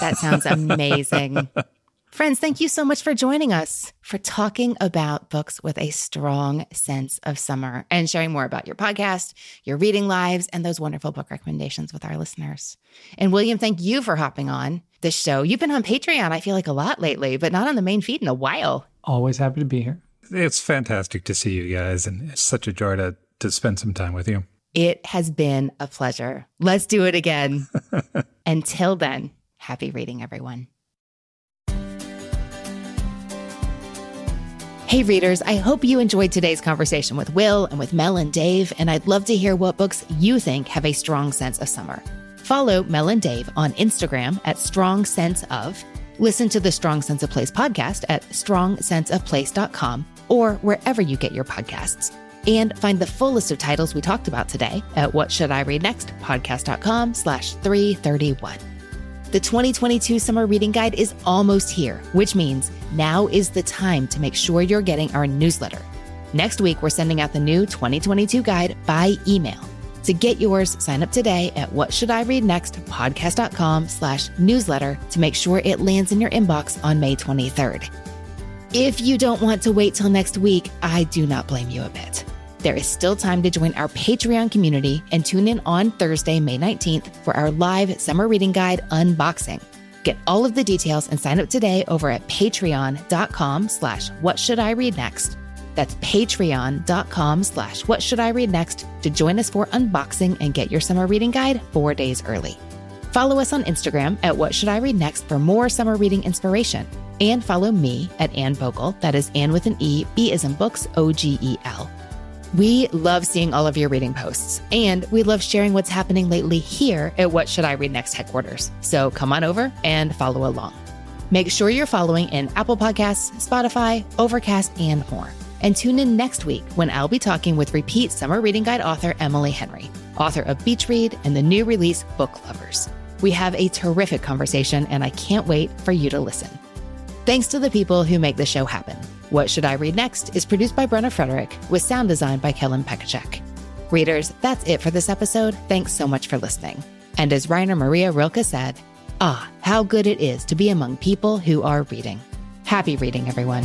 That sounds amazing. Friends, thank you so much for joining us for talking about books with a strong sense of summer and sharing more about your podcast, your reading lives, and those wonderful book recommendations with our listeners. And William, thank you for hopping on this show. You've been on Patreon, I feel like a lot lately, but not on the main feed in a while. Always happy to be here. It's fantastic to see you guys, and it's such a joy to, to spend some time with you. It has been a pleasure. Let's do it again. Until then, happy reading, everyone. Hey, readers, I hope you enjoyed today's conversation with Will and with Mel and Dave, and I'd love to hear what books you think have a strong sense of summer. Follow Mel and Dave on Instagram at Strong Sense of. Listen to the Strong Sense of Place podcast at strongsenseofplace.com or wherever you get your podcasts. And find the full list of titles we talked about today at What Should I Read Next podcast.com slash 331. The 2022 Summer Reading Guide is almost here, which means now is the time to make sure you're getting our newsletter. Next week, we're sending out the new 2022 guide by email. To get yours, sign up today at what should I read next podcast.com slash newsletter to make sure it lands in your inbox on May 23rd. If you don't want to wait till next week, I do not blame you a bit. There is still time to join our Patreon community and tune in on Thursday, May 19th for our live summer reading guide unboxing. Get all of the details and sign up today over at patreon.com slash what should I read next. That's patreon.com slash what should I read next to join us for unboxing and get your summer reading guide four days early. Follow us on Instagram at What Should I Read Next for more summer reading inspiration. And follow me at Anne Bogel. That is Ann with an E, B is in books, O G E L. We love seeing all of your reading posts, and we love sharing what's happening lately here at What Should I Read Next headquarters. So come on over and follow along. Make sure you're following in Apple Podcasts, Spotify, Overcast, and more. And tune in next week when I'll be talking with repeat Summer Reading Guide author Emily Henry, author of Beach Read and the new release Book Lovers. We have a terrific conversation, and I can't wait for you to listen. Thanks to the people who make the show happen. What Should I Read Next is produced by Brenna Frederick with sound design by Kellen Pekacek. Readers, that's it for this episode. Thanks so much for listening. And as Rainer Maria Rilke said, ah, how good it is to be among people who are reading. Happy reading, everyone.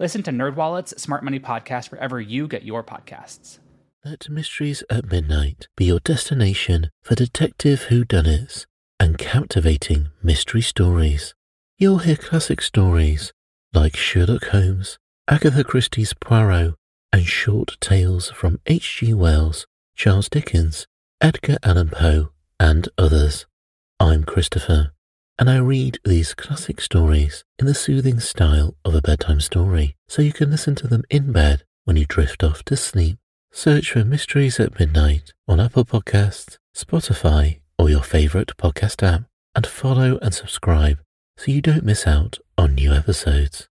Listen to NerdWallet's Smart Money Podcast wherever you get your podcasts. Let Mysteries at Midnight be your destination for detective whodunits and captivating mystery stories. You'll hear classic stories like Sherlock Holmes, Agatha Christie's Poirot, and short tales from H.G. Wells, Charles Dickens, Edgar Allan Poe, and others. I'm Christopher, and I read these classic stories in the soothing style of a bedtime story, so you can listen to them in bed when you drift off to sleep. Search for Mysteries at Midnight on Apple Podcasts, Spotify, or your favorite podcast app, and follow and subscribe so you don't miss out on new episodes.